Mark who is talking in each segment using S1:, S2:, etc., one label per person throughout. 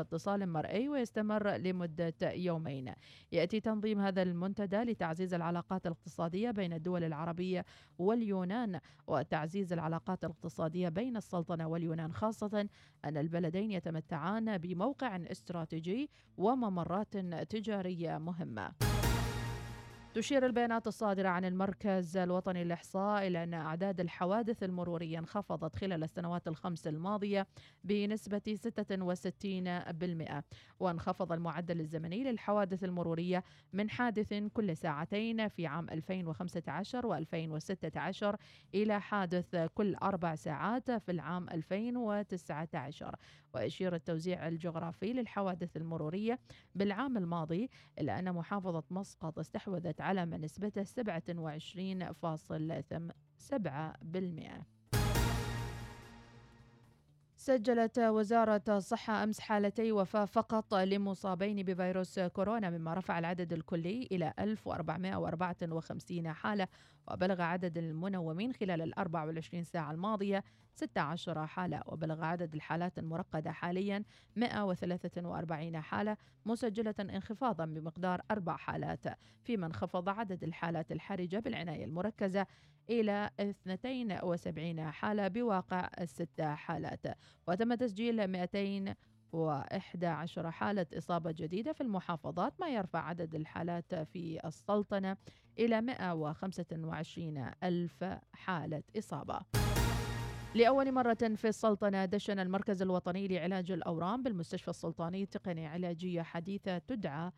S1: اتصال مرئي ويستمر لمدة يومين. يأتي تنظيم هذا المنتدى لتعزيز العلاقات الاقتصادية بين الدول العربية واليونان وتعزيز العلاقات الاقتصادية بين السلطنة واليونان خاصة أن البلدين يتمتعان بموقع استراتيجي وممرات تجارية مهمة. تشير البيانات الصادرة عن المركز الوطني للإحصاء إلى أن أعداد الحوادث المرورية انخفضت خلال السنوات الخمس الماضية بنسبة 66% وانخفض المعدل الزمني للحوادث المرورية من حادث كل ساعتين في عام 2015 و2016 إلى حادث كل أربع ساعات في العام 2019 ويشير التوزيع الجغرافي للحوادث المرورية بالعام الماضي إلى أن محافظة مسقط استحوذت على ما نسبته 27.7% سجلت وزارة الصحة أمس حالتي وفاة فقط لمصابين بفيروس كورونا مما رفع العدد الكلي إلى 1454 حالة وبلغ عدد المنومين خلال ال 24 ساعة الماضية 16 حالة وبلغ عدد الحالات المرقدة حاليا 143 حالة مسجلة انخفاضا بمقدار أربع حالات فيما انخفض عدد الحالات الحرجة بالعناية المركزة إلى 72 حالة بواقع ست حالات وتم تسجيل 200 و11 حالة إصابة جديدة في المحافظات ما يرفع عدد الحالات في السلطنة إلى 125 ألف حالة إصابة. لأول مرة في السلطنة دشن المركز الوطني لعلاج الأورام بالمستشفى السلطاني تقنية علاجية حديثة تدعى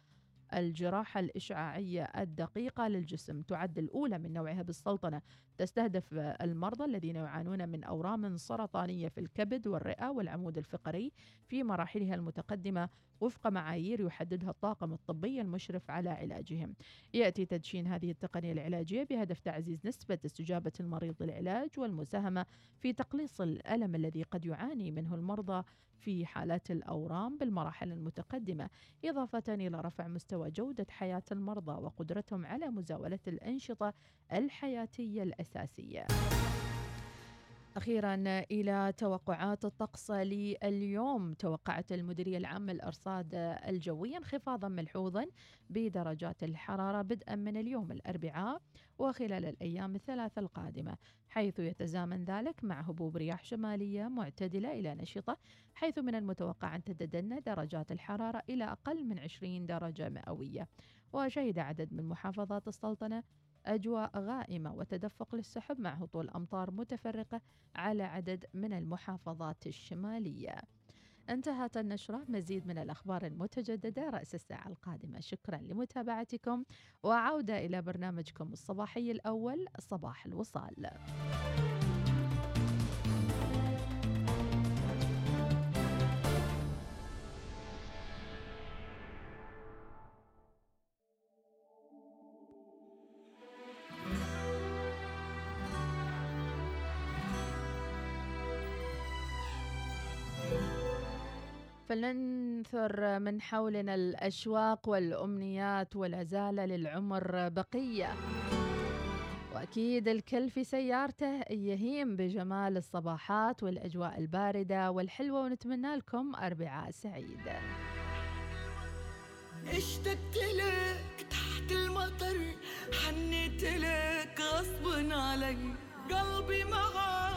S1: الجراحة الإشعاعية الدقيقة للجسم. تعد الأولى من نوعها بالسلطنة. تستهدف المرضى الذين يعانون من أورام سرطانية في الكبد والرئة والعمود الفقري في مراحلها المتقدمة وفق معايير يحددها الطاقم الطبي المشرف على علاجهم. يأتي تدشين هذه التقنية العلاجية بهدف تعزيز نسبة استجابة المريض للعلاج والمساهمة في تقليص الألم الذي قد يعاني منه المرضى في حالات الأورام بالمراحل المتقدمة، اضافه إلى رفع مستوى جودة حياة المرضى وقدرتهم على مزاولة الأنشطة الحياتية الأساسية. أخيرا إلى توقعات الطقس لليوم. توقعت المديرية العامة للأرصاد الجوية انخفاضا ملحوظا بدرجات الحرارة بدءا من اليوم الأربعاء وخلال الأيام الثلاثة القادمة حيث يتزامن ذلك مع هبوب رياح شمالية معتدلة إلى نشطة حيث من المتوقع أن تتدنى درجات الحرارة إلى أقل من 20 درجة مئوية. وشهد عدد من محافظات السلطنة أجواء غائمة وتدفق للسحب مع هطول أمطار متفرقة على عدد من المحافظات الشمالية. انتهت النشرة. مزيد من الأخبار المتجددة رأس الساعة القادمة. شكرا لمتابعتكم وعودة إلى برنامجكم الصباحي الأول صباح الوصال. فلننثر من حولنا الأشواق والأمنيات ولا للعمر بقية. وأكيد الكل في سيارته يهيم بجمال الصباحات والأجواء الباردة والحلوة ونتمنى لكم أربعاء سعيد.
S2: اشتقت لك تحت المطر حنيت لك غصب علي قلبي معاه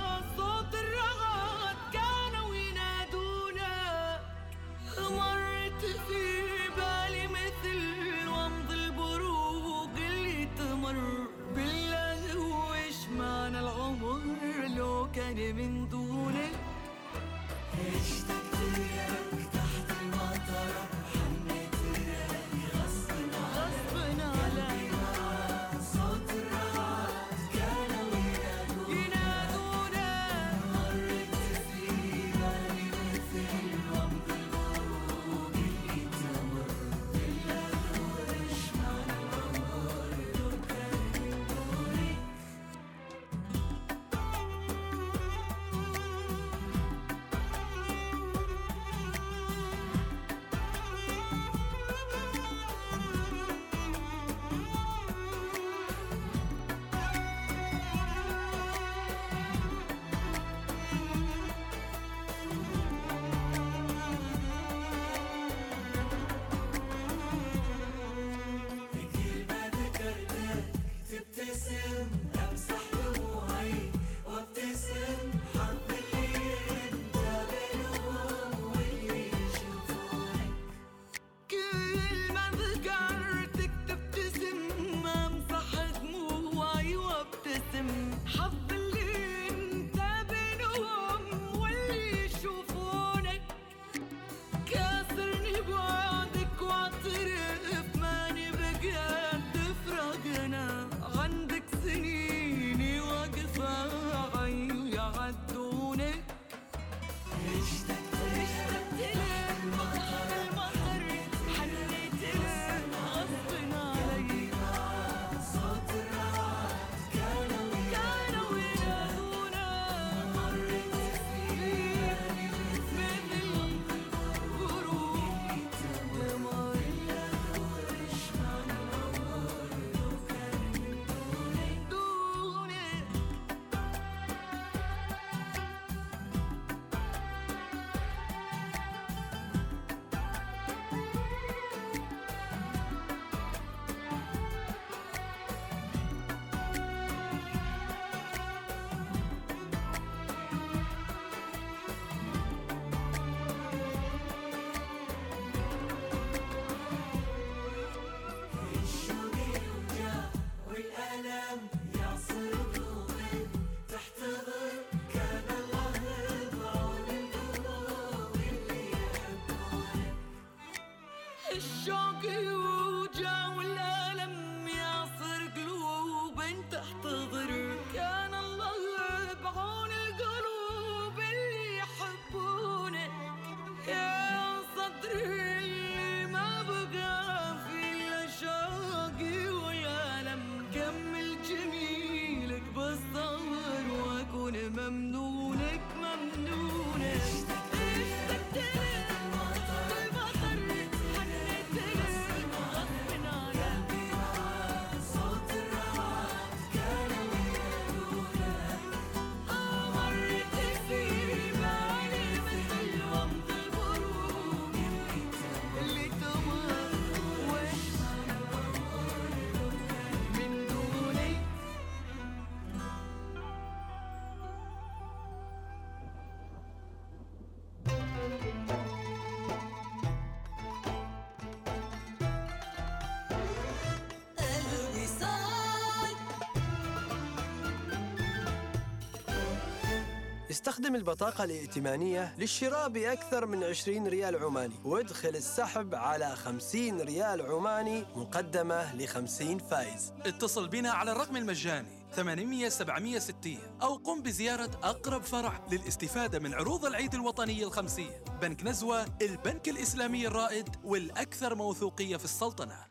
S3: استخدم البطاقة الائتمانية للشراء بأكثر من 20 ريال عماني. وادخل السحب على 50 ريال عماني مقدمة ل 50 فايز.
S4: اتصل بنا على الرقم المجاني 800 760 أو قم بزيارة أقرب فرع للاستفادة من عروض العيد الوطني الخمسية بنك نزوة البنك الإسلامي الرائد والأكثر موثوقية في السلطنة.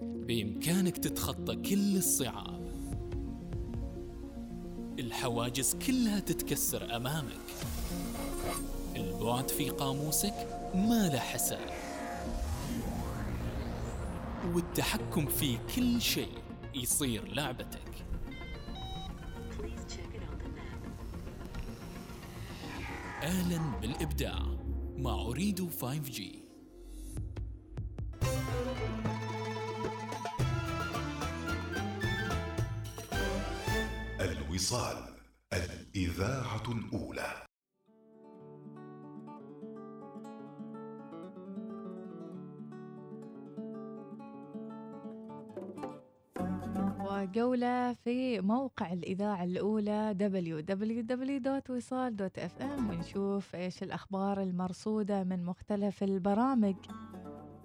S5: بإمكانك تتخطى كل الصعاب. الحواجز كلها تتكسر أمامك. البعد في قاموسك ما له حساب. والتحكم في كل شيء يصير لعبتك. أهلا بالإبداع مع أريد 5G
S6: الوصال الإذاعة الأولى.
S7: وجولة في موقع الإذاعة الأولى www.wisal.fm ونشوف إيش الأخبار المرصودة من مختلف البرامج.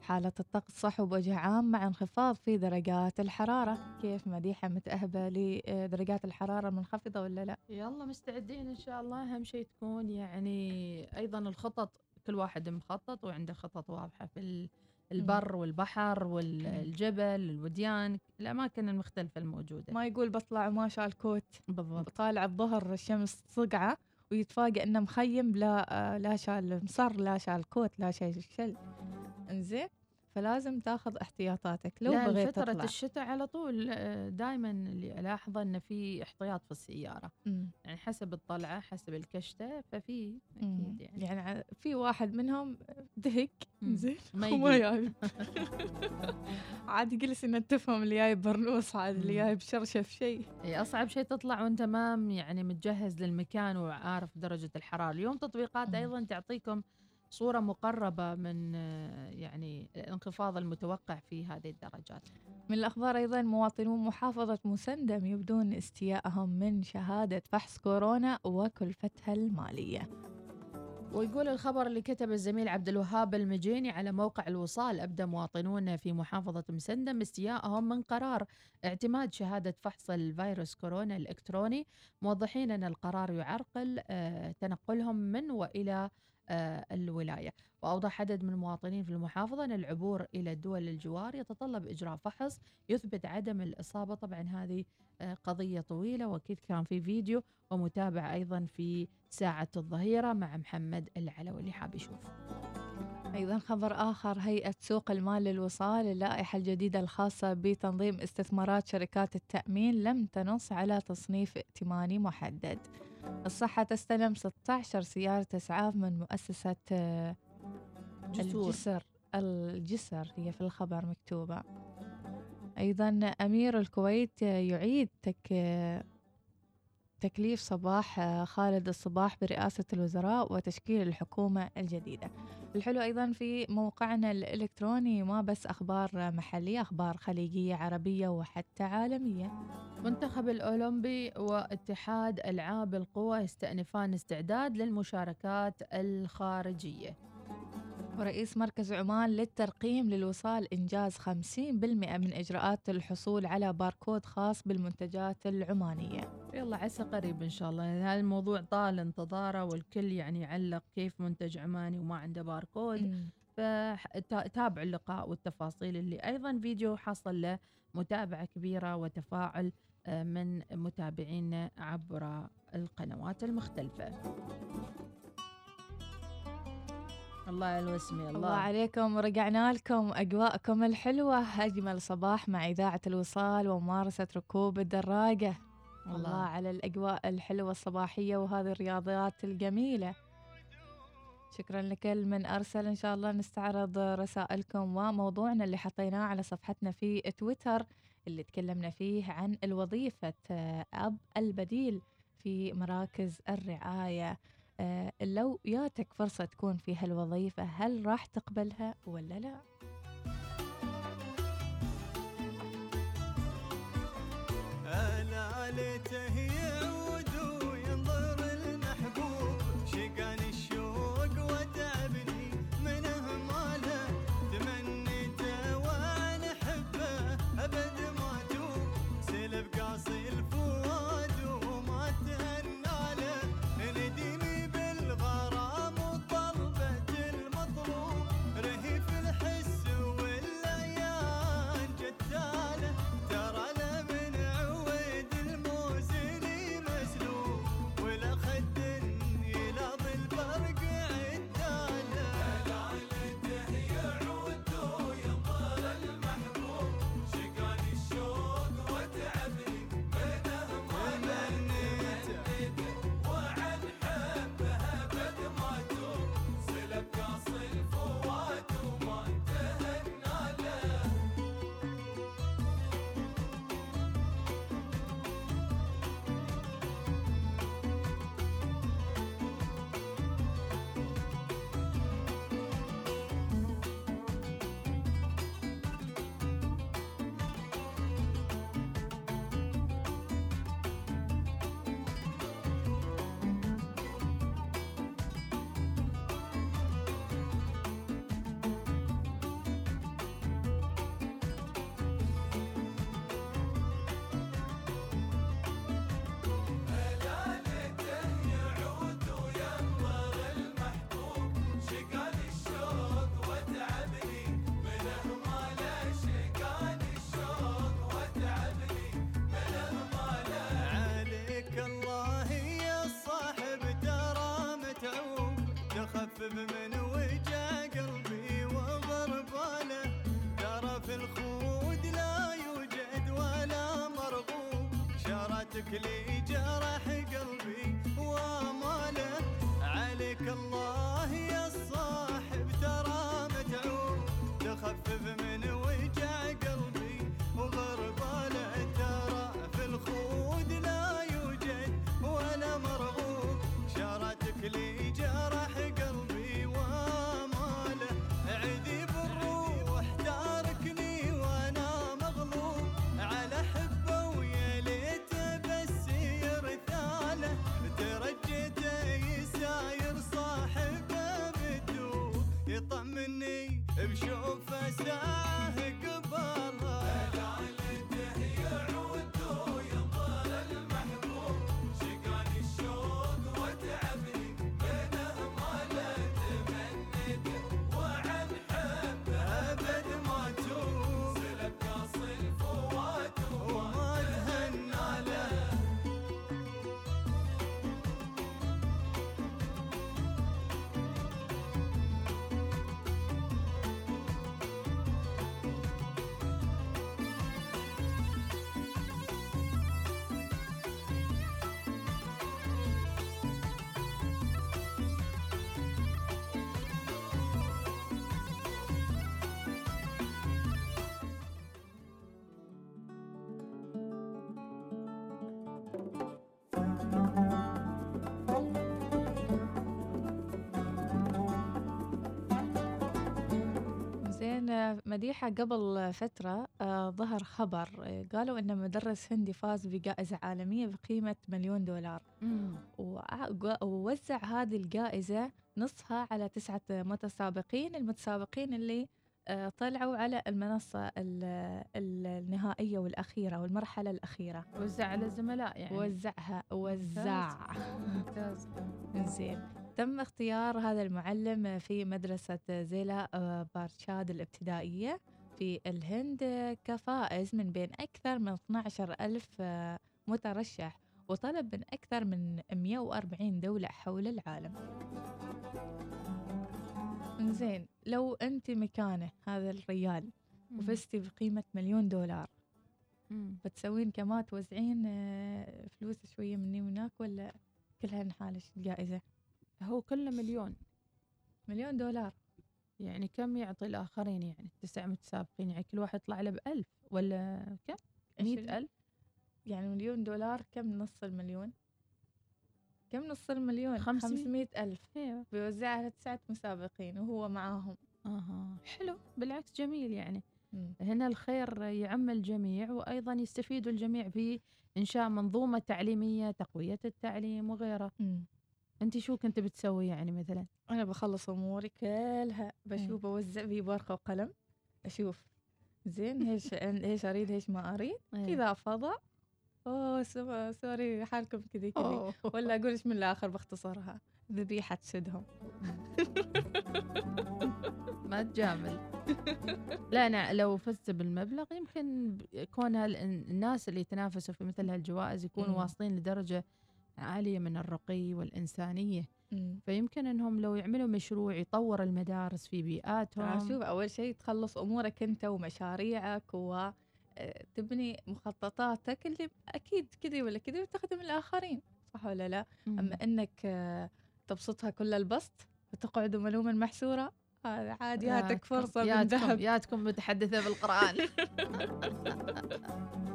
S7: حالة الطقس صحو بوجه عام مع انخفاض في درجات الحرارة. كيف مديحة متأهبة لدرجات الحرارة المنخفضة ولا لا؟
S1: يلا مستعدين إن شاء الله. أهم شيء تكون يعني أيضا الخطط كل واحد مخطط وعنده خطط واضحة في ال- البر والبحر والجبل الوديان الأماكن المختلفة الموجودة.
S7: ما يقول بطلع وما شال كوت.
S1: بالضبط.
S7: طالع الظهر الشمس صقعة ويتفاجئ إنه مخيم لا آه، لا شال مصر لا شال كوت لا شيء شل. إنزين؟ فلازم تاخذ احتياطاتك لو
S1: لا
S7: بغيت
S1: فترة
S7: تطلع
S1: الشتاء على طول دائما اللي ألاحظه إنه في احتياط في السيارة
S7: مم.
S1: يعني حسب الطلعة حسب الكشتة ففي. أكيد يعني,
S7: يعني في واحد منهم دهك. زين
S1: ما.
S7: جايب عاد جلس إنه تفهم اللي جايب برنوس عاد اللي. جايب شرشف شيء
S1: إي أصعب شيء تطلع وأنت ما م- يعني متجهز للمكان وعارف درجة الحرارة اليوم تطبيقات. أيضا تعطيكم صورة مقربة من يعني الانخفاض المتوقع في هذه الدرجات.
S7: من الأخبار أيضا مواطنون محافظة مسندم يبدون استيائهم من شهادة فحص كورونا وكلفتها المالية.
S1: ويقول الخبر اللي كتب الزميل عبد الوهاب المجيني على موقع الوصال أبدى مواطنون في محافظة مسندم استيائهم من قرار اعتماد شهادة فحص الفيروس كورونا الإلكتروني. موضحين أن القرار يعرقل آه، تنقلهم من وإلى آه، الولاية. وأوضح عدد من المواطنين في المحافظة أن العبور إلى الدول الجوار يتطلب إجراء فحص يثبت عدم الإصابة. طبعا هذه آه، قضية طويلة وأكيد كان في فيديو ومتابعة أيضا في ساعة الظهيرة مع محمد العلوي اللي حاب يشوف.
S7: أيضا خبر آخر هيئة سوق المال للوصال اللائحة الجديدة الخاصة بتنظيم استثمارات شركات التأمين لم تنص على تصنيف ائتماني محدد. الصحة تستلم 16 سيارة إسعاف من مؤسسة آه،
S1: جسور.
S7: الجسر الجسر. هي في الخبر مكتوبة. أيضا أمير الكويت يعيد تك تكليف صباح خالد الصباح برئاسة الوزراء وتشكيل الحكومة الجديدة. الحلو أيضا في موقعنا الإلكتروني ما بس أخبار محلية أخبار خليجية عربية وحتى عالمية.
S1: منتخب الأولمبي واتحاد ألعاب القوى يستأنفان استعداد للمشاركات الخارجية.
S7: ورئيس مركز عمان للترقيم للوصال إنجاز 50% من إجراءات الحصول على باركود خاص بالمنتجات العمانية.
S1: يلا عسى قريب إن شاء الله. هذا الموضوع طال انتظاره والكل يعني يعلق كيف منتج عماني وما عنده باركود. فتابعوا اللقاء والتفاصيل اللي أيضا فيديو حصل له متابعة كبيرة وتفاعل آه، من متابعينا عبر القنوات المختلفة. الله الوسمي
S7: الله
S1: الله
S7: عليكم ورجعنا لكم أجواءكم الحلوة. أجمل صباح مع إذاعة الوصال وممارسة ركوب الدراجة. الله, الله. على الأجواء الحلوة الصباحية وهذه الرياضيات الجميلة. شكرا لكل من أرسل. إن شاء الله نستعرض رسائلكم وموضوعنا اللي حطيناه على صفحتنا في تويتر اللي تكلمنا فيه عن الوظيفة آه، أب البديل في مراكز الرعاية. آه، لو ياتك فرصة تكون في هالوظيفة هل راح تقبلها ولا لا؟
S8: वाले चहे تخفف من وجع قلبي وغرباله ترى في الخود لا يوجد ولا مرغوب. شارتك لي
S7: مديحة قبل فترة آه، ظهر خبر آه، قالوا أن مدرس هندي فاز بجائزة عالمية بقيمة مليون دولار.
S1: مم.
S7: وع- ووزع هذه الجائزة نصها على تسعة متسابقين المتسابقين اللي آه، طلعوا على المنصة ال- ال- النهائية والأخيرة والمرحلة الأخيرة.
S1: وزع على الزملاء يعني.
S7: وزعها وزع.
S1: ممتاز.
S7: زين. تم اختيار هذا المعلم في مدرسة زيلا آه، بارشاد الابتدائية في الهند كفائز من بين أكثر من 12 ألف آه، مترشح وطلب من أكثر من 140 دولة حول العالم. زين لو أنت مكانه هذا الريال وفزتي بقيمة مليون دولار. بتسوين كما توزعين آه، فلوس شوية مني وهناك ولا كلها نحالش الجائزة
S1: هو كله مليون.
S7: مليون دولار.
S1: يعني كم يعطي الآخرين يعني؟ تسع متسابقين. يعني كل واحد يطلع له بألف ولا كم؟ مئة ألف.
S7: يعني مليون دولار كم نص المليون؟ كم نص المليون؟
S1: خمسمية.
S7: خمسمية ألف.
S1: أيوه.
S7: بيوزعها على تسعة مسابقين وهو معاهم.
S1: أها. حلو. بالعكس جميل يعني.
S7: مم.
S1: هنا الخير يعم الجميع وأيضا يستفيد الجميع في إنشاء منظومة تعليمية تقوية التعليم وغيره.
S7: مم.
S1: أنت شو كنت بتسوي يعني مثلا؟
S7: أنا بخلص أموري كلها بشوف بوزع بي ورقة وقلم أشوف زين هيش هيش أريد هيش ما أريد
S1: إيه.
S7: إذا فضى so- sorry حالكم كذي كذي. ولا أقول إيش من الآخر باختصارها. ذبيحة سدهم
S1: ما تجامل. لا أنا لو فزت بالمبلغ يمكن كون الناس اللي يتنافسوا في مثل هالجوائز يكونوا
S7: مم.
S1: واصلين لدرجة عالية من الرقي والإنسانية
S7: مم.
S1: فيمكن أنهم لو يعملوا مشروع يطور المدارس في بيئاتهم
S7: شوف أول شيء تخلص أمورك أنت ومشاريعك و آه، مخططاتك اللي أكيد كذي ولا كذي وتخدم الآخرين صح ولا لا؟
S1: مم.
S7: أما إنك آه، تبسطها كل البسط وتقعدوا ملوما محسورة هذا عادي هاتك فرصة من ذهب
S1: ياتكم متحدثة بالقرآن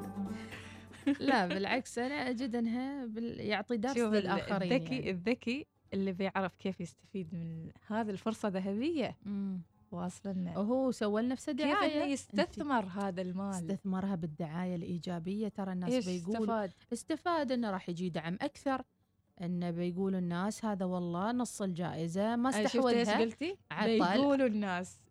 S1: لا بالعكس أنا أجد أنها بال... يعطي درس للآخرين
S7: الذكي
S1: يعني.
S7: الذكي اللي بيعرف كيف يستفيد من هذه الفرصة ذهبية
S1: مم.
S7: واصلا.
S1: وهو سوى لنفسه
S7: كيف
S1: دعاية.
S7: انه يستثمر هذا المال.
S1: استثمرها بالدعاية الإيجابية. ترى الناس
S7: إيش
S1: بيقول
S7: استفاد؟
S1: استفاد إنه راح يجي دعم أكثر. إنه بيقولوا الناس هذا والله نص الجائزة ما استحوذها
S7: قلتي؟ بيقولوا الناس.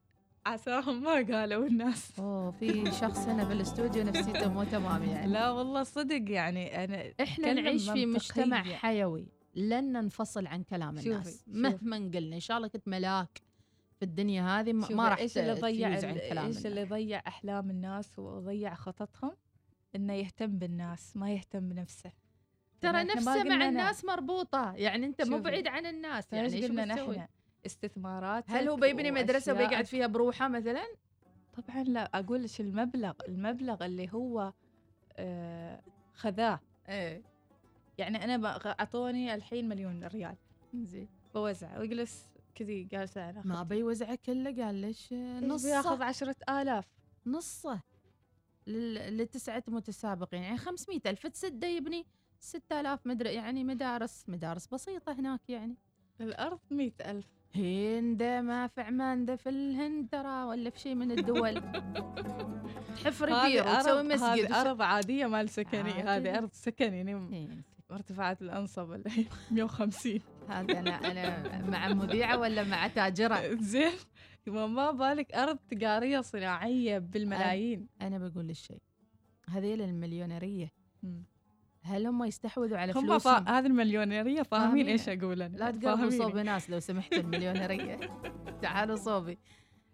S7: عساهم ما قالوا الناس
S1: أوه في شخص هنا في الاستوديو نفسيته مو تمام يعني
S7: لا والله صدق يعني
S1: أنا
S7: إحنا
S1: نعيش في مجتمع. حيوي لن ننفصل عن كلام
S7: شوفي،
S1: الناس
S7: شوفي.
S1: مهما قلنا إن شاء الله كنت ملاك في الدنيا هذه ما- راح
S7: إيش اللي ضيع إيش اللي. ضيع أحلام الناس وضيع خططهم إنه يهتم بالناس ما يهتم بنفسه
S1: ترى نفسه مع. الناس مربوطة يعني أنت مو. بعيد عن الناس
S7: يعني
S1: إيش
S7: قلنا؟ نحن استثمارات
S1: هل هو بيبني مدرسة وبيقعد فيها بروحه مثلا؟
S7: طبعا لا أقول إيش المبلغ المبلغ اللي هو آه خذاه.
S1: إيه.
S7: يعني أنا أعطوني الحين مليون ريال.
S1: زين.
S7: بوزع واجلس كذي جالسه أنا
S1: ما بيوزعه كله قال ليش
S7: نص بياخذ
S1: نصه
S7: عشرة آلاف؟
S1: نصه. لل- لتسعة متسابقين. يعني 500 ألف تسدة يبني 6000 مدري يعني مدارس مدارس بسيطة هناك يعني.
S7: الأرض مئة ألف.
S1: هند ما في عمان ده في الهند ترى ولا في شيء من الدول. تحفر بير وتسوي مسجد.
S7: هذه أرض عادية مال سكني. هذه أرض سكني يعني
S1: إيه،
S7: ارتفاعات الأنصب اللي هي 150
S1: هذا أنا أنا مع مذيعة ولا مع تاجرة؟
S7: زين. ما بالك أرض تجارية صناعية بالملايين.
S1: أنا بقول الشيء هذيل المليونيرية. هل هم يستحوذوا على
S7: هم
S1: فلوسهم؟
S7: فا... هذه المليونيرية فاهمين. إيش أقول أنا
S1: لا تقربوا. صوب ناس لو سمحتوا المليونيرية. تعالوا صوبي.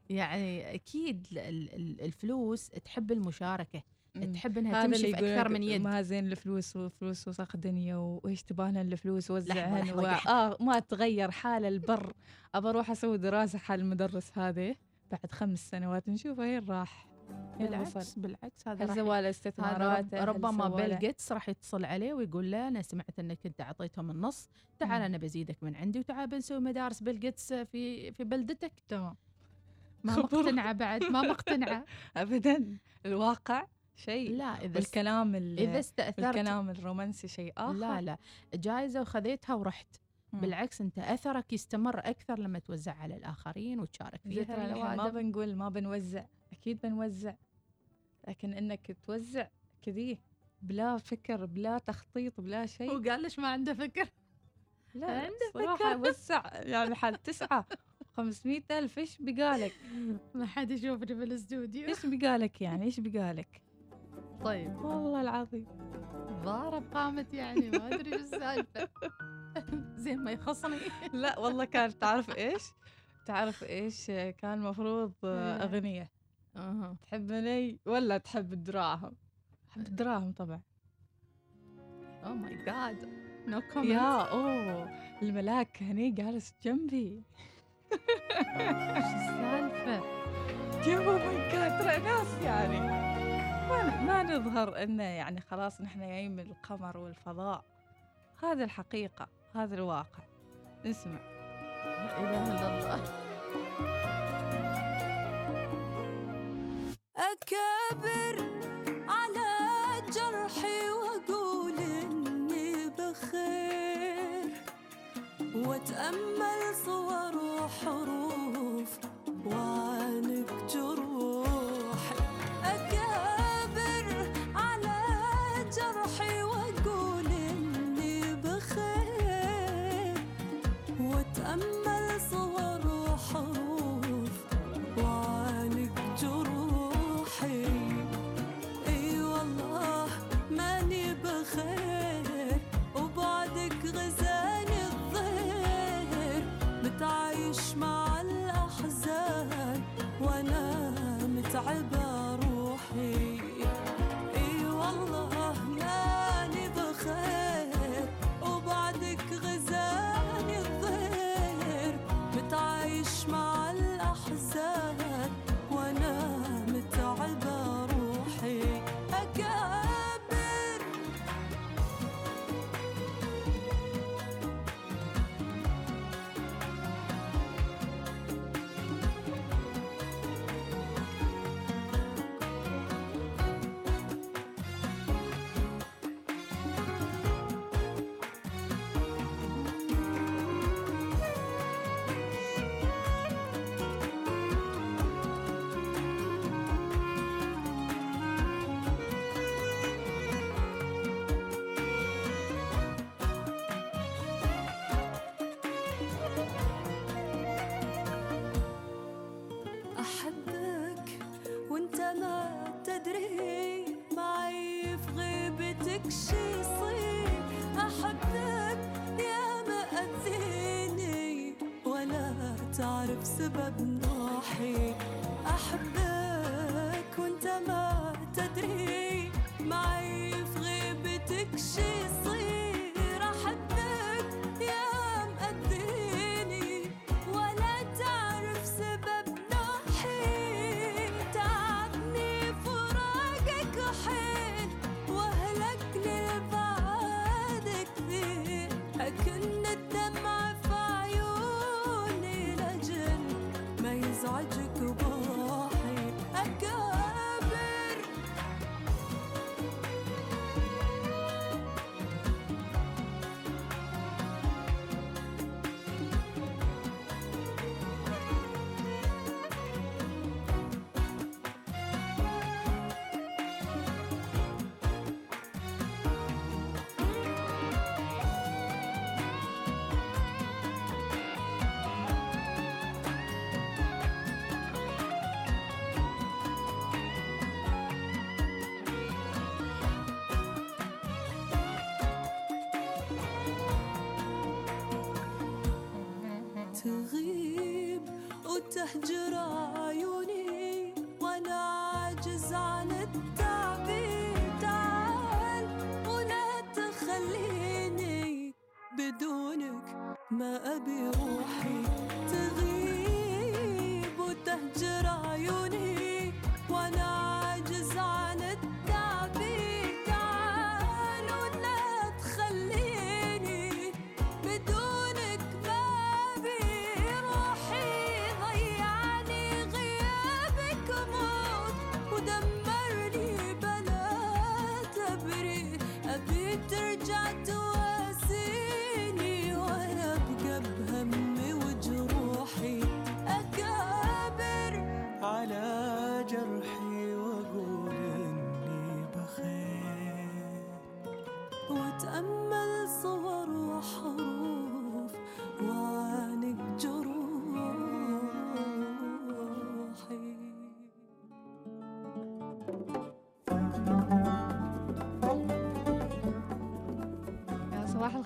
S1: يعني ال- الفلوس تحب المشاركة
S7: مم.
S1: تحب
S7: اللي
S1: تمشي في
S7: لك
S1: من يد.
S7: ما زين الفلوس وفلوس وسخ دنيا وإيش تبانا الفلوس
S1: لحظة،
S7: و... آه ما تغير حال البر. أبى أروح أسوي دراسة حال المدرس هذا بعد خمس سنوات نشوفه وين راح.
S1: بالعكس بالعكس هذا هذا
S7: استثمارات
S1: رب ربما بيل جيتس راح يتصل عليه ويقول له أنا سمعت إنك أنت أعطيتهم النص تعال. أنا بزيدك من عندي وتعال بنسوي مدارس بيل جيتس في في بلدتك
S7: تمام.
S1: ما. مقتنعة بعد ما مقتنعة.
S7: ابدا. الواقع شيء.
S1: لا إذا است...
S7: والكلام ال...
S1: إذا استاثرت
S7: الكلام الرومانسي شيء آخر.
S1: لا لا. جائزه وخذيتها ورحت.
S7: مم.
S1: بالعكس أنت أثرك يستمر أكثر لما توزع على الآخرين وتشارك فيها
S7: ما. بنقول ما بنوزع. أكيد بنوزع لكن إنك توزع كذي بلا فكر بلا تخطيط بلا شيء.
S1: هو قال ليش ما عنده فكر؟
S7: لا
S1: عنده
S7: صراحة وسع يعني حال تسعة خمسمية ألف إيش بقالك؟
S1: ما حد يشوفني في الاستوديو.
S7: إيش بقالك يعني؟ إيش بقالك؟
S1: طيب.
S7: والله العظيم.
S1: ضارب قامت يعني ما أدري إيش السالفة. زين ما يخصني.
S7: لا والله كان تعرف إيش؟ تعرف إيش كان المفروض
S1: إيه.
S7: أغنية؟
S1: أها.
S7: تحبني ولا تحب الدراهم أحب الدراهم طبعا.
S1: oh my God no comment
S7: يا أوه. الملاك هني جالس جنبي.
S1: إيش السالفة؟
S7: يا my God ترى ناس يعني. ما ما نظهر إنه يعني خلاص نحن جايين من القمر والفضاء. هذا الحقيقة هذا الواقع. اسمع
S1: لا إله إلا الله.
S2: أكابر على جرحي وأقول إني بخير. وأتأمل تعرف سبب نوحي. أحبك وأنت ما تدري. معي في غيبتك شي يصير. ما ابي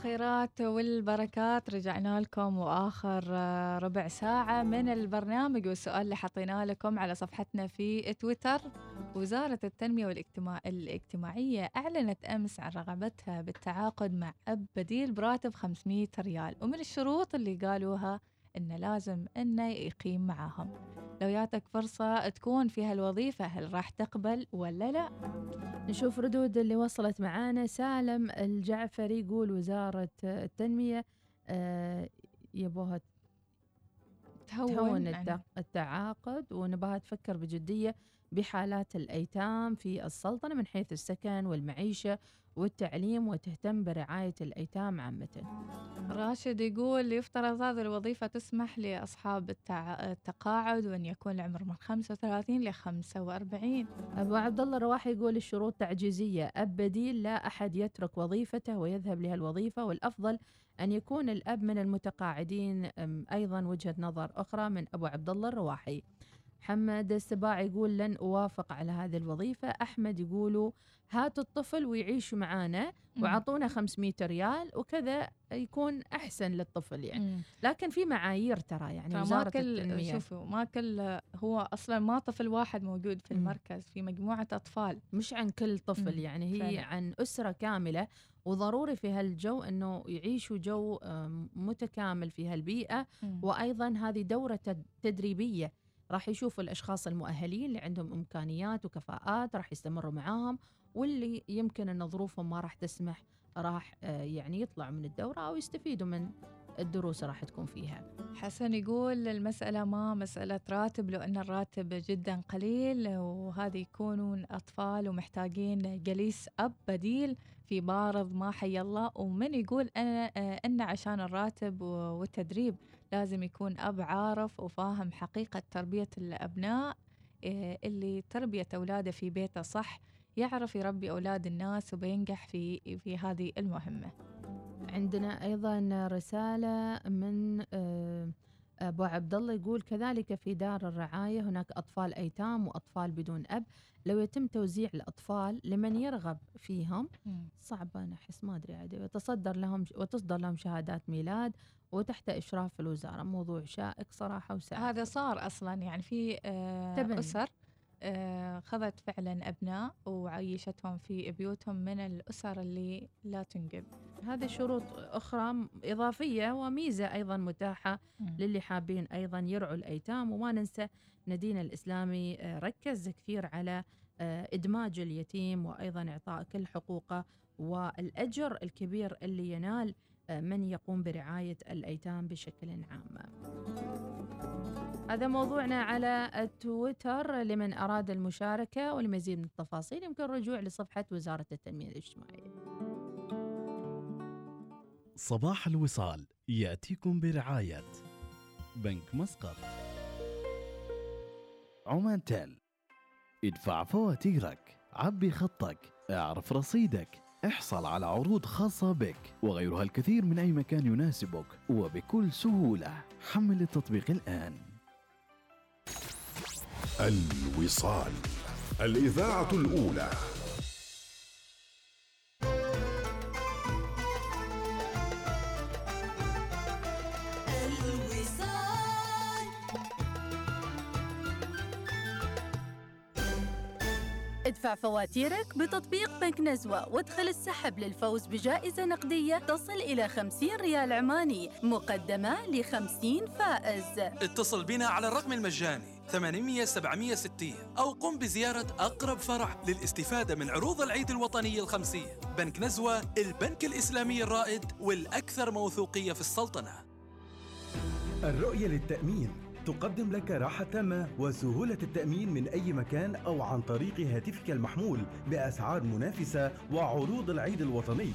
S7: الخيرات والبركات. رجعنا لكم وآخر آه، ربع ساعة من البرنامج والسؤال اللي حطيناه لكم على صفحتنا في تويتر. وزارة التنمية والاجتماع الاجتماعية أعلنت أمس عن رغبتها بالتعاقد مع أب بديل براتب 500 ريال. ومن الشروط اللي قالوها انه لازم إنه يقيم معاهم. لو جاتك فرصة تكون في هالوظيفة هل راح تقبل ولا لا؟
S1: نشوف ردود اللي وصلت معانا. سالم الجعفري يقول وزارة التنمية آه، يبوها تهون
S7: تهون
S1: التعاقد ونبغاها تفكر بجدية. بحالات الأيتام في السلطنة من حيث السكن والمعيشة والتعليم وتهتم برعاية الأيتام عامة.
S7: راشد يقول يفترض هذه الوظيفة تسمح لأصحاب التع... التقاعد وأن يكون العمر من 35 ل 45
S1: أبو عبد الله الرواحي يقول الشروط تعجيزية. أب بديل لا أحد يترك وظيفته ويذهب لهالوظيفة والأفضل أن يكون الأب من المتقاعدين. أيضا وجهة نظر أخرى من أبو عبد الله الرواحي. محمد السباع يقول لن أوافق على هذه الوظيفة. أحمد يقولوا هاتوا الطفل ويعيشوا معانا وعطونا 500 ريال وكذا يكون أحسن للطفل يعني. لكن في معايير ترى يعني وزارة
S7: كل شوفوا ما كل هو أصلا ما طفل واحد موجود في. المركز في مجموعة أطفال.
S1: مش عن كل طفل يعني هي
S7: فعلاً.
S1: عن أسرة كاملة. وضروري في هالجو أنه يعيشوا جو آم، متكامل في هالبيئة.
S7: مم.
S1: وأيضا هذه دورة تد- تدريبية. راح يشوفوا الأشخاص المؤهلين اللي عندهم إمكانيات وكفاءات راح يستمروا معاهم واللي يمكن أن ظروفهم ما راح تسمح راح آه، يعني يطلعوا من الدورة أو يستفيدوا من الدروس راح تكون فيها.
S7: حسن يقول المسألة ما مسألة راتب لو أن الراتب جدا قليل وهذا يكونون أطفال ومحتاجين جليس أب بديل في بارض ما حي الله. ومن يقول أنا آه، أن عشان الراتب والتدريب لازم يكون أب عارف وفاهم حقيقة تربية الأبناء آه، اللي تربية أولاده في بيته صح يعرف يربي أولاد الناس وبينجح في في هذه المهمة.
S1: عندنا أيضا رسالة من آه، أبو عبد الله يقول كذلك في دار الرعاية هناك أطفال أيتام وأطفال بدون أب. لو يتم توزيع الأطفال لمن يرغب فيهم؟ صعب أنا أحس ما أدري عاد. وتصدر لهم وتصدر لهم شهادات ميلاد وتحت إشراف الوزارة. موضوع شائك صراحة وسائل
S7: هذا صار أصلا يعني في آه،. أسر آه، خذت فعلا أبناء وعيشتهم في بيوتهم من الأسر اللي لا تنجب
S1: هذه شروط أخرى م- إضافية وميزة أيضا متاحة للي حابين أيضا يرعوا الأيتام. وما ننسى ندينا الإسلامي آه، ركز كثير على آه، إدماج اليتيم وأيضا إعطاء كل حقوقه والأجر الكبير اللي ينال من يقوم برعاية الأيتام بشكل عام. هذا موضوعنا على التويتر لمن أراد المشاركة ولمزيد من التفاصيل يمكن الرجوع لصفحة وزارة التنمية الاجتماعية.
S9: صباح الوصال يأتيكم برعاية بنك مسقط عمان تيل ادفع فواتيرك عبي خطك اعرف رصيدك احصل على عروض خاصة بك وغيرها الكثير من أي مكان يناسبك وبكل سهولة. حمل التطبيق الآن.
S6: الوصال الإذاعة الأولى.
S10: ادفع فواتيرك بتطبيق بنك نزوة وادخل السحب للفوز بجائزة نقدية تصل إلى 50 ريال عماني مقدمة ل 50 فائز.
S4: اتصل بنا على الرقم المجاني 800 760 أو قم بزيارة أقرب فرع للاستفادة من عروض العيد الوطني الخمسية بنك نزوة البنك الإسلامي الرائد والأكثر موثوقية في السلطنة.
S11: الرؤية للتأمين. تقدم لك راحة تامة وسهولة التأمين من أي مكان أو عن طريق هاتفك المحمول بأسعار منافسة وعروض العيد الوطني.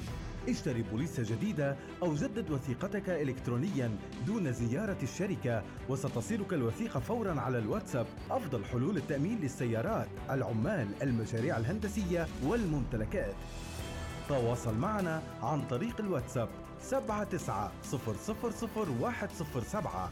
S11: اشتري بوليسة جديدة أو جدد وثيقتك إلكترونيا دون زيارة الشركة وستصلك الوثيقة فورا على الواتساب. أفضل حلول التأمين للسيارات العمال المشاريع الهندسية والممتلكات. تواصل معنا عن طريق الواتساب 79000107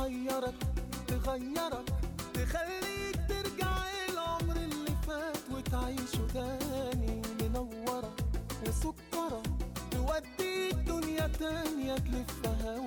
S12: تحيرك تغيرك تخليك ترجع العمر اللي فات وتعيشه تاني منورة وسكرة توديك دنيا تانية تلفها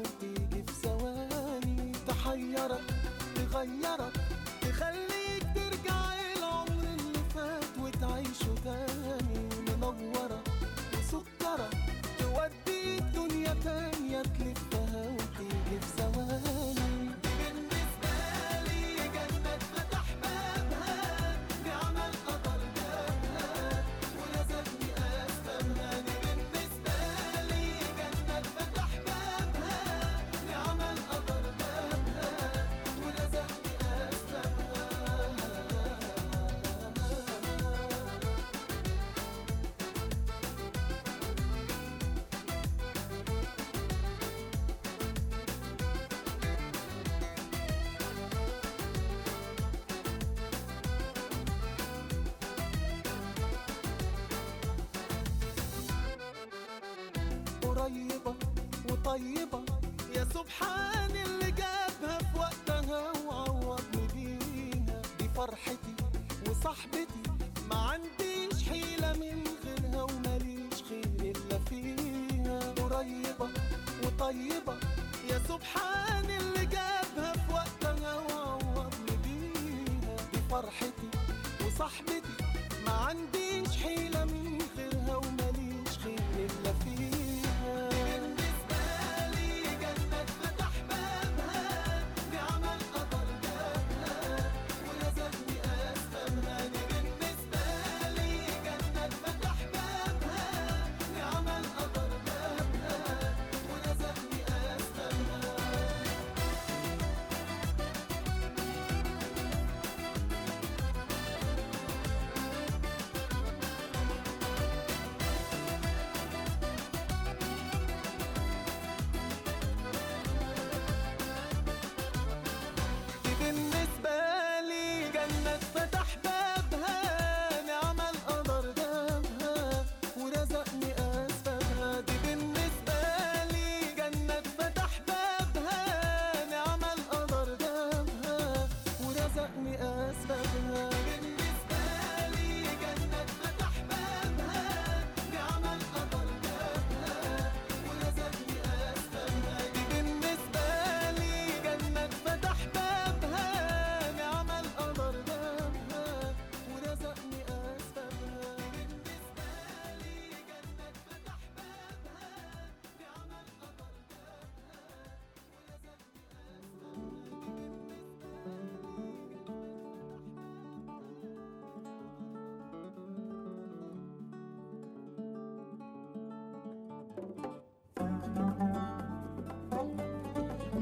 S12: سبحان اللي جابها في وقتها وعوضني بيها دي فرحتي وصاحبتي ما عنديش حيلة من غيرها وماليش خير إلا فيها. قريبة وطيبة يا سبحان اللي جابها في وقتها وعوضني بيها دي فرحتي وصاحبتي ما عنديش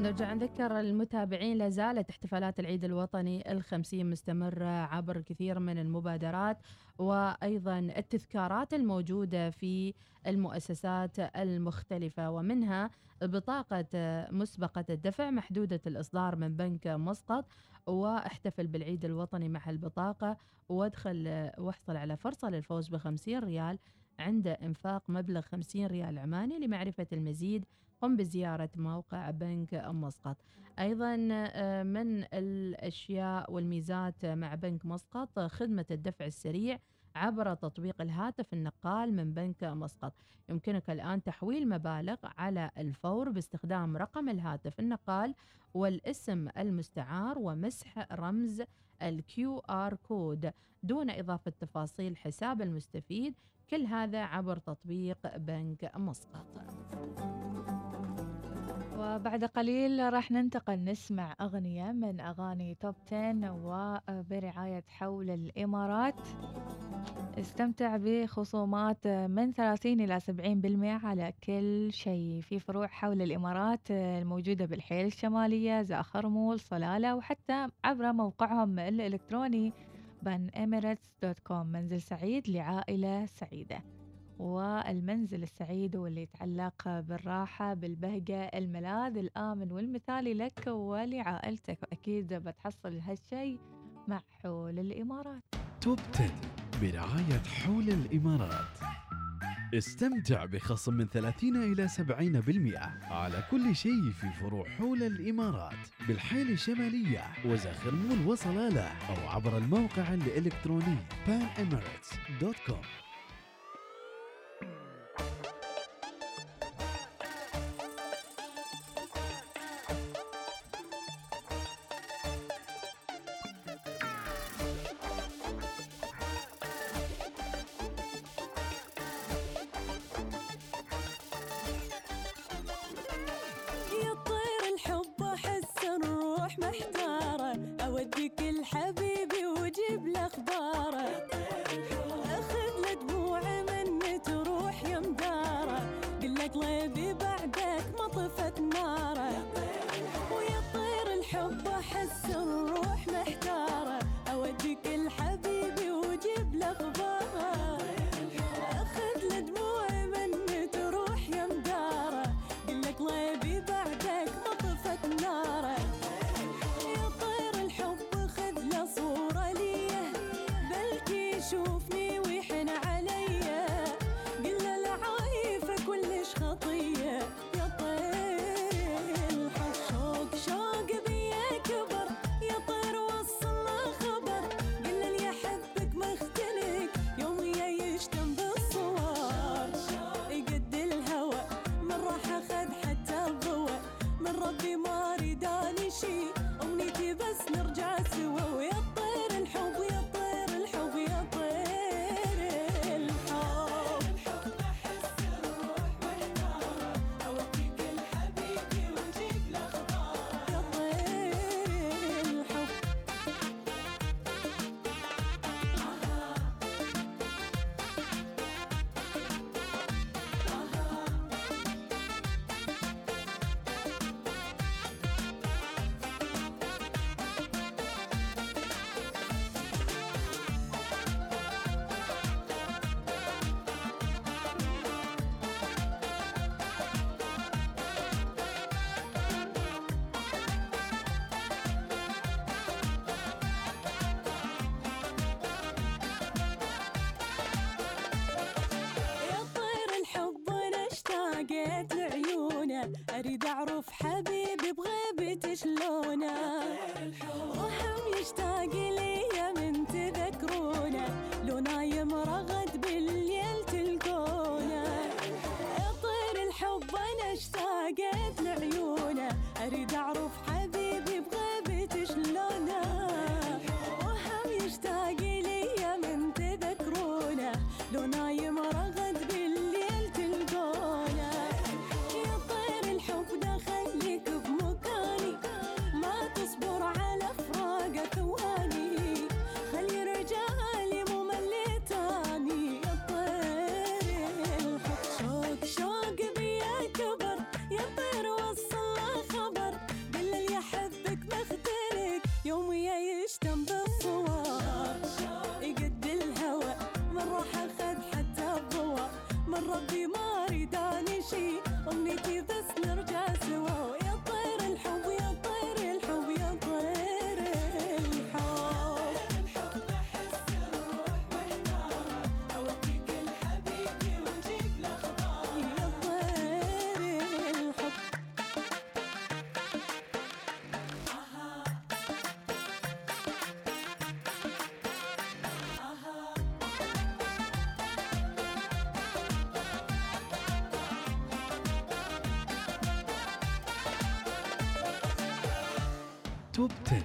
S1: نرجع نذكر المتابعين لا زالت احتفالات العيد الوطني الخمسين مستمرة عبر كثير من المبادرات وأيضا التذكارات الموجودة في المؤسسات المختلفة ومنها بطاقة مسبقة الدفع محدودة الإصدار من بنك مسقط واحتفل بالعيد الوطني مع البطاقة وادخل واحصل على فرصة للفوز بخمسين ريال عند إنفاق مبلغ 50 ريال عماني لمعرفة المزيد قم بزيارة موقع بنك مسقط. أيضا آه، من الأشياء والميزات مع بنك مسقط خدمة الدفع السريع عبر تطبيق الهاتف النقال من بنك مسقط. يمكنك الآن تحويل مبالغ على الفور باستخدام رقم الهاتف النقال والاسم المستعار ومسح رمز ال QR code دون إضافة تفاصيل حساب المستفيد. كل هذا عبر تطبيق بنك مسقط.
S7: وبعد قليل راح ننتقل نسمع أغنية من أغاني توب 10 وبرعاية حول الإمارات. استمتع بخصومات من 30 إلى 70% على كل شيء. في فروع حول الإمارات الموجودة بالحيل الشمالية زاخرمول صلالة وحتى عبر موقعهم الإلكتروني banemirates.com منزل سعيد لعائلة سعيدة. والمنزل السعيد واللي يتعلق بالراحة بالبهجة الملاذ الآمن والمثالي لك ولعائلتك. وأكيد بتحصل هالشيء مع حول الإمارات.
S9: توب 10 برعاية حول الإمارات. استمتع بخصم من 30 إلى 70% على كل شيء في فروع حول الإمارات بالحيل الشمالية وزاخر مول وصلالة أو عبر الموقع الإلكتروني panemirates.com
S2: مهما I get will be
S9: توب 10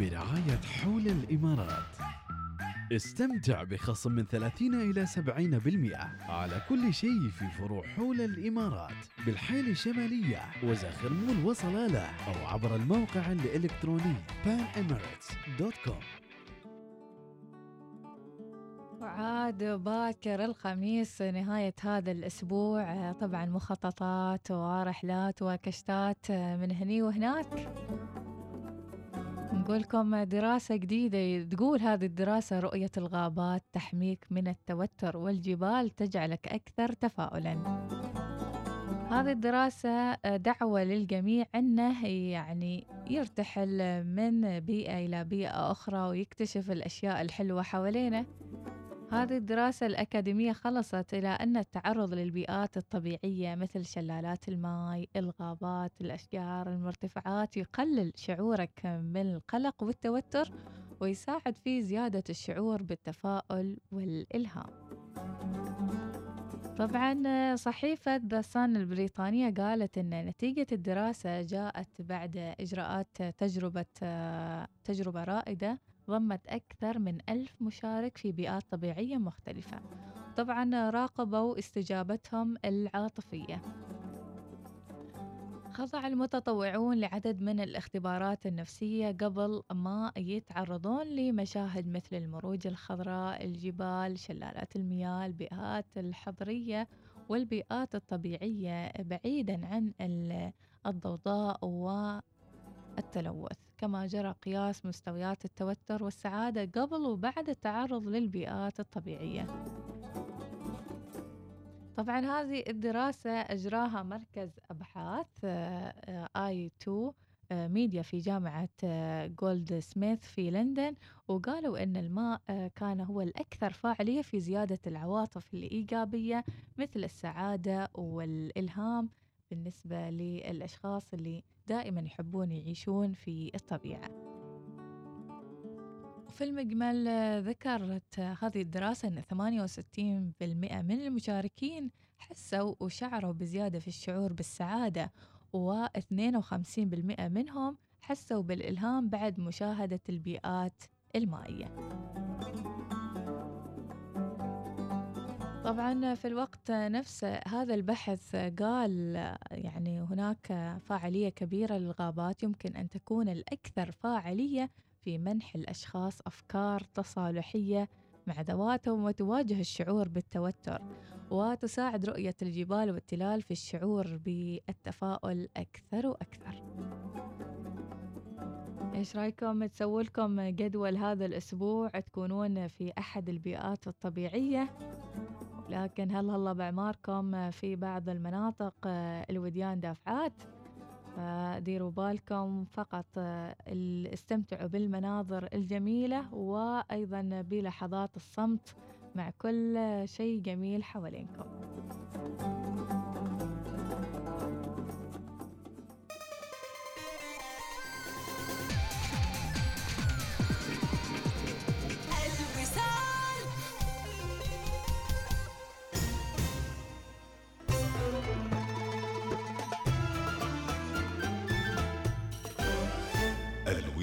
S9: برعاية حول الإمارات. استمتع بخصم من 30 إلى 70% على كل شيء في فروع حول الإمارات بالحيل الشمالية وزخر مول وصلالة أو عبر الموقع الإلكتروني panemirates.com
S7: وعاد باكر الخميس نهاية هذا الأسبوع. طبعا مخططات ورحلات وكشتات من هني وهناك. أقول لكم دراسة جديدة. تقول هذه الدراسة رؤية الغابات تحميك من التوتر والجبال تجعلك أكثر تفاؤلا. هذه الدراسة آه، دعوة للجميع أنه يعني يرتحل من بيئة إلى بيئة أخرى ويكتشف الأشياء الحلوة حوالينا هذه الدراسة الأكاديمية خلصت إلى أن التعرض للبيئات الطبيعية مثل شلالات الماء، الغابات، الأشجار، المرتفعات يقلل شعورك بالقلق والتوتر ويساعد في زيادة الشعور بالتفاؤل والإلهام. طبعا صحيفة ذا البريطانية قالت أن نتيجة الدراسة جاءت بعد إجراءات تجربة تجربة رائدة ضمت أكثر من ألف مشارك في بيئات طبيعية مختلفة. طبعا راقبوا استجابتهم العاطفية. خضع المتطوعون لعدد من الاختبارات النفسية قبل ما يتعرضون لمشاهد مثل المروج الخضراء، الجبال، شلالات المياه، البيئات الحضرية والبيئات الطبيعية بعيدا عن ال- الضوضاء والتلوث كما جرى قياس مستويات التوتر والسعادة قبل وبعد التعرض للبيئات الطبيعية. طبعا هذه الدراسة أجراها مركز أبحاث i2 media في جامعة جولدسميث في لندن وقالوا أن الماء آه، كان هو الأكثر فاعلية في زيادة العواطف الإيجابية مثل السعادة والإلهام بالنسبة للأشخاص اللي دائما يحبون يعيشون في الطبيعة. وفي المجمل آه، ذكرت آه، هذه الدراسة أن 68% من المشاركين حسوا وشعروا بزيادة في الشعور بالسعادة و52% منهم حسوا بالإلهام بعد مشاهدة البيئات المائية. طبعا في الوقت نفسه هذا البحث قال يعني هناك فاعلية كبيرة للغابات يمكن أن تكون الأكثر فاعلية في منح الأشخاص أفكار تصالحية مع ذواتهم وتواجه الشعور بالتوتر وتساعد رؤية الجبال والتلال في الشعور بالتفاؤل أكثر وأكثر. إيش رأيكم؟ تسووا لكم جدول هذا الأسبوع تكونون في أحد البيئات الطبيعية. لكن هل هلا بأعماركم في بعض المناطق آه، الوديان دافعات فديروا بالكم فقط آه، استمتعوا بالمناظر الجميلة وأيضا بلحظات الصمت مع كل شيء جميل حوالينكم.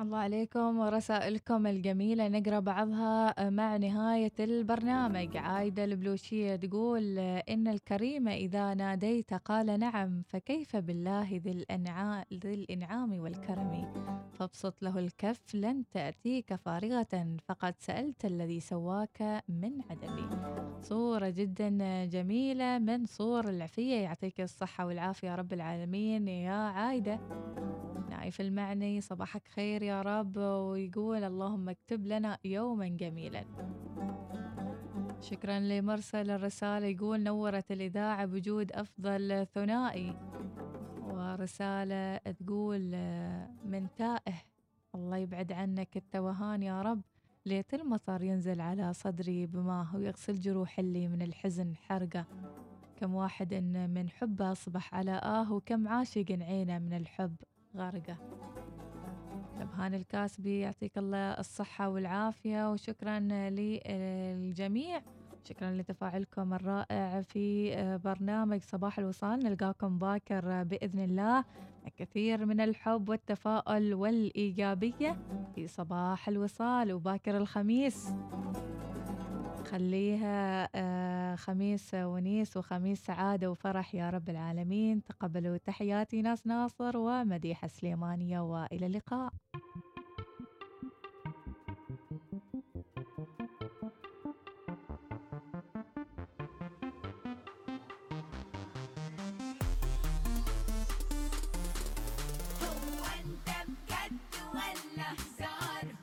S7: الله عليكم ورسائلكم الجميلة. نقرأ بعضها مع نهاية البرنامج. عايدة البلوشية تقول إن الكريم إذا ناديت قال نعم فكيف بالله ذي الأنعام, والكرم؟ فابسط له الكف لن تأتيك فارغة فقد سألت الذي سواك من عدم. صورة جدا جميلة من صور العفية. يعطيك الصحة والعافية رب العالمين. يا عايدة. نايف المعني صباحك خير يا رب ويقول اللهم اكتب لنا يوما جميلا. شكرا لمرسل الرسالة يقول نورت الإذاعة بوجود أفضل ثنائي. ورسالة تقول من تائه الله يبعد عنك التوهان يا رب ليت المطر ينزل على صدري بماه ويغسل جروح اللي من الحزن حرقة. كم واحد إن من حبه أصبح على آه وكم عاشق عينه من الحب. غارقة. نبهان الكاسبي يعطيك الله الصحة والعافية وشكرا للجميع. شكرا لتفاعلكم الرائع في برنامج صباح الوصال. نلقاكم باكر بإذن الله. الكثير من الحب والتفاؤل والإيجابية في صباح الوصال وباكر الخميس. خليها آه، خميس ونيس وخميس سعادة وفرح يا رب العالمين. تقبلوا تحياتي ناس ناصر ومديحة سليمانية وإلى اللقاء.
S13: هو انت بجد ولا هزار؟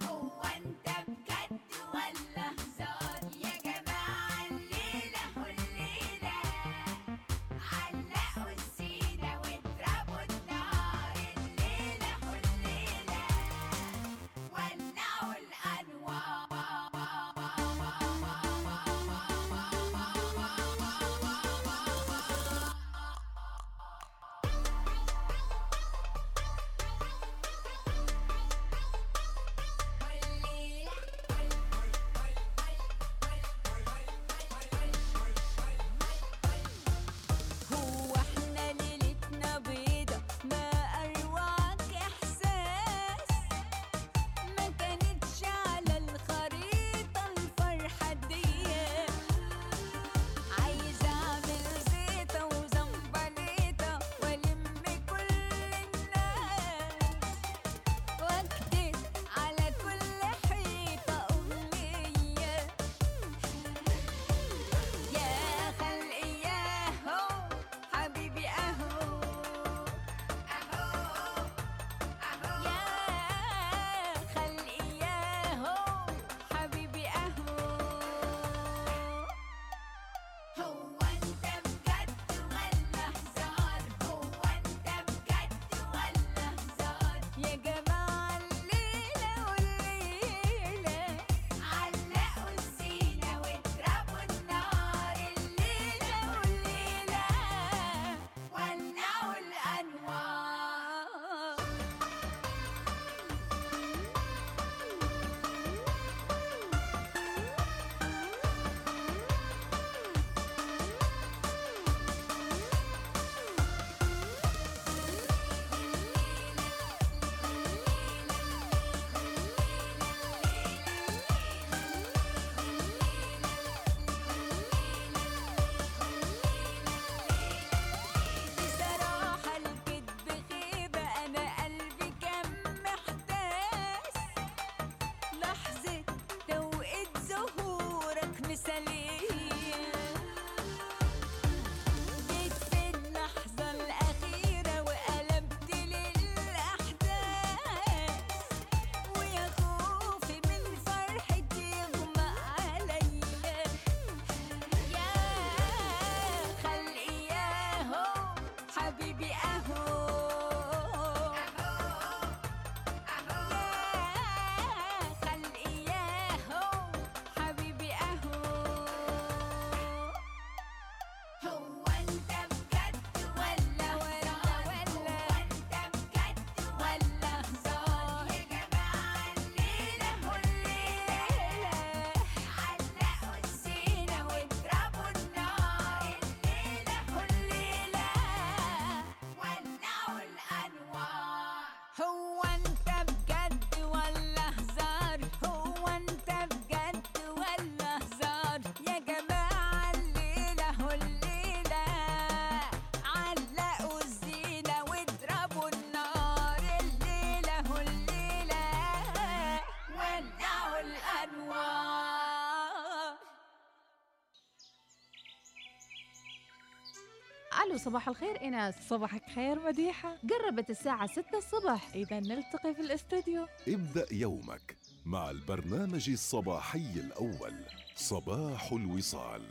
S1: وصال وصباح الخير إناس
S7: صباحك خير مديحة.
S1: قربت الساعة 6 الصبح.
S7: إذا نلتقي في الاستوديو.
S6: ابدأ يومك مع البرنامج الصباحي الأول صباح الوصال.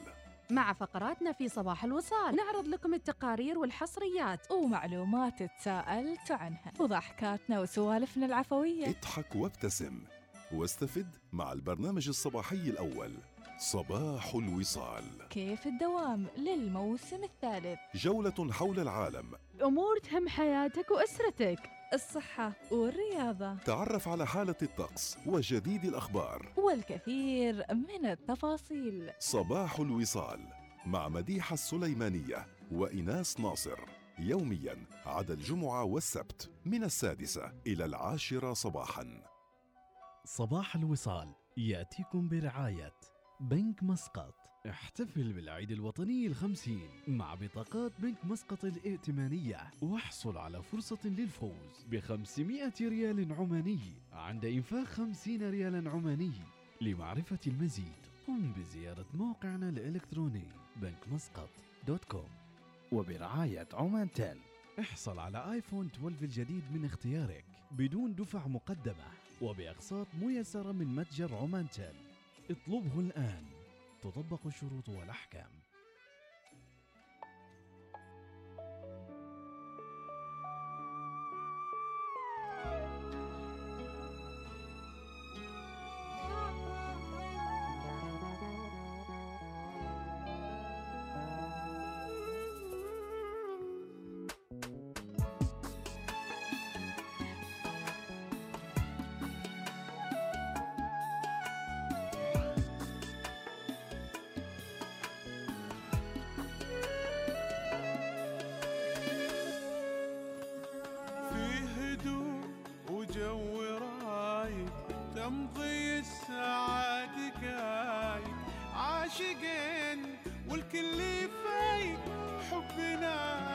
S1: مع فقراتنا في صباح الوصال نعرض لكم التقارير والحصريات.
S7: ومعلومات تساءلت عنها. وضحكاتنا وسوالفنا العفوية.
S6: اضحك وابتسم. واستفد مع البرنامج الصباحي الأول صباح الوصال.
S7: كيف الدوام للموسم الثالث؟
S6: جولة حول العالم.
S1: أمور تهم حياتك وأسرتك.
S7: الصحة والرياضة.
S6: تعرف على حالة الطقس وجديد الأخبار.
S7: والكثير من التفاصيل.
S6: صباح الوصال مع مديحة السليمانية وإناس ناصر. يوميا عدا الجمعة والسبت من السادسة إلى العاشرة صباحا.
S9: صباح الوصال يأتيكم برعاية بنك مسقط. احتفل بالعيد الوطني الخمسين مع بطاقات بنك مسقط الائتمانية واحصل على فرصة للفوز بخمسمائة ريال عماني عند إنفاق خمسين ريالا عماني. لمعرفة المزيد قم بزيارة موقعنا الإلكتروني بنك مسقط dot com وبرعاية عمان تيل احصل على iPhone 12 الجديد من اختيارك بدون دفع مقدمة وبأقساط ميسرة من متجر عمان تيل اطلبه الآن. تطبق الشروط والأحكام.
S14: عاشقين والكل فايق حبنا.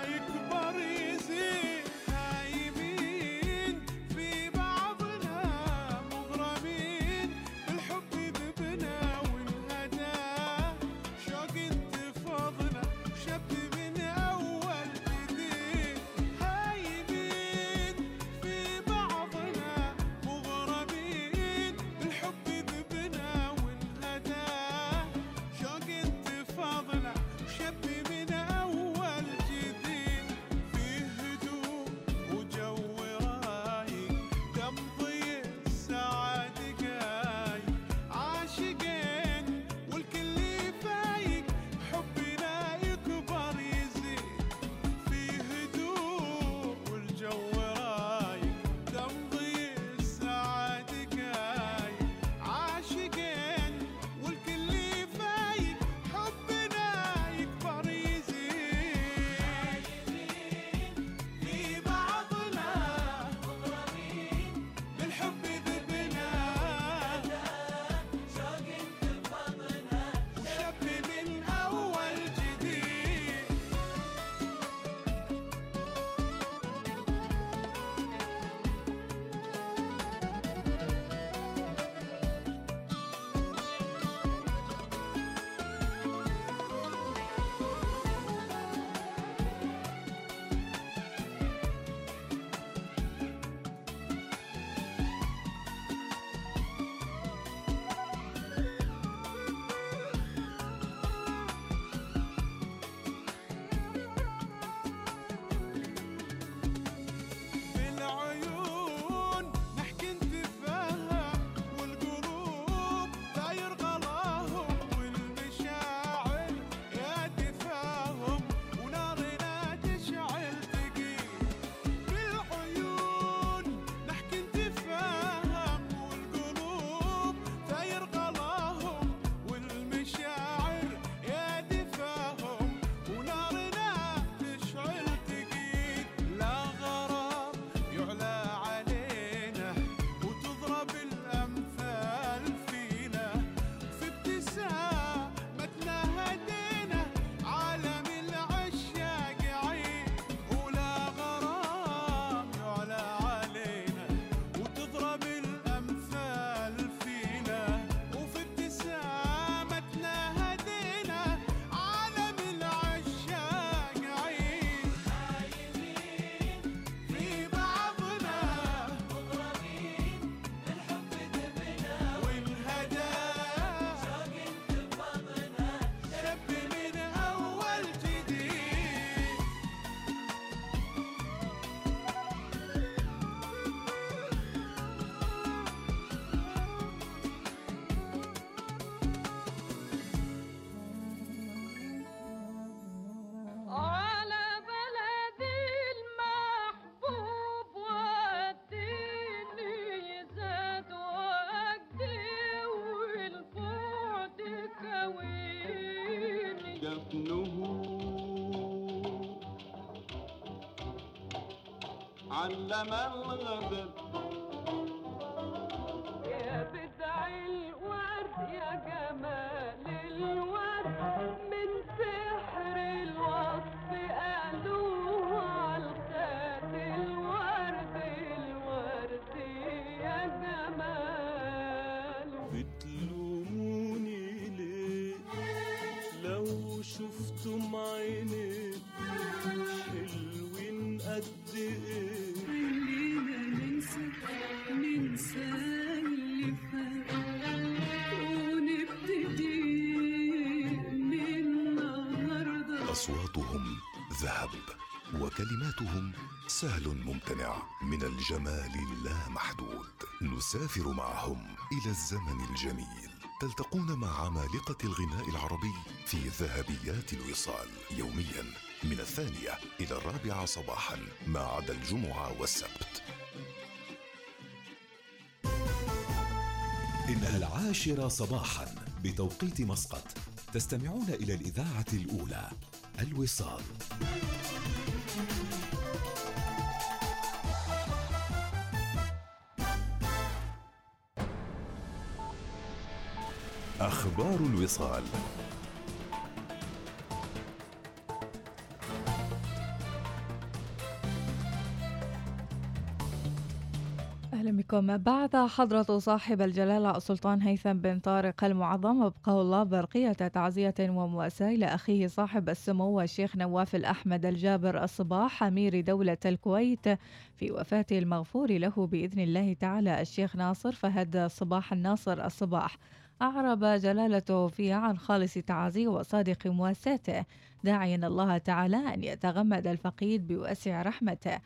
S15: كفنه علم الغدر
S6: وكلماتهم سهل ممتنع من الجمال اللامحدود. نسافر معهم إلى الزمن الجميل. تلتقون مع عمالقة الغناء العربي في ذهبيات الوصال. يوميا من الثانية إلى الرابعة صباحا ما عدا الجمعة والسبت.
S16: إنها العاشرة صباحا بتوقيت مسقط. تستمعون إلى الإذاعة الأولى الوصال.
S6: أخبار الوصال.
S7: أهلا بكم. بعد حضرة صاحب الجلالة السلطان هيثم بن طارق المعظم أبقاه الله برقية تعزية ومواساة إلى أخيه صاحب السمو الشيخ نواف الأحمد الجابر الصباح أمير دولة الكويت في وفاة المغفور له بإذن الله تعالى الشيخ ناصر فهد صباح الناصر الصباح. أعرب جلالته فيها عن خالص تعازيه وصادق مواساته. داعيا الله تعالى أن يتغمد الفقيد بواسع رحمته.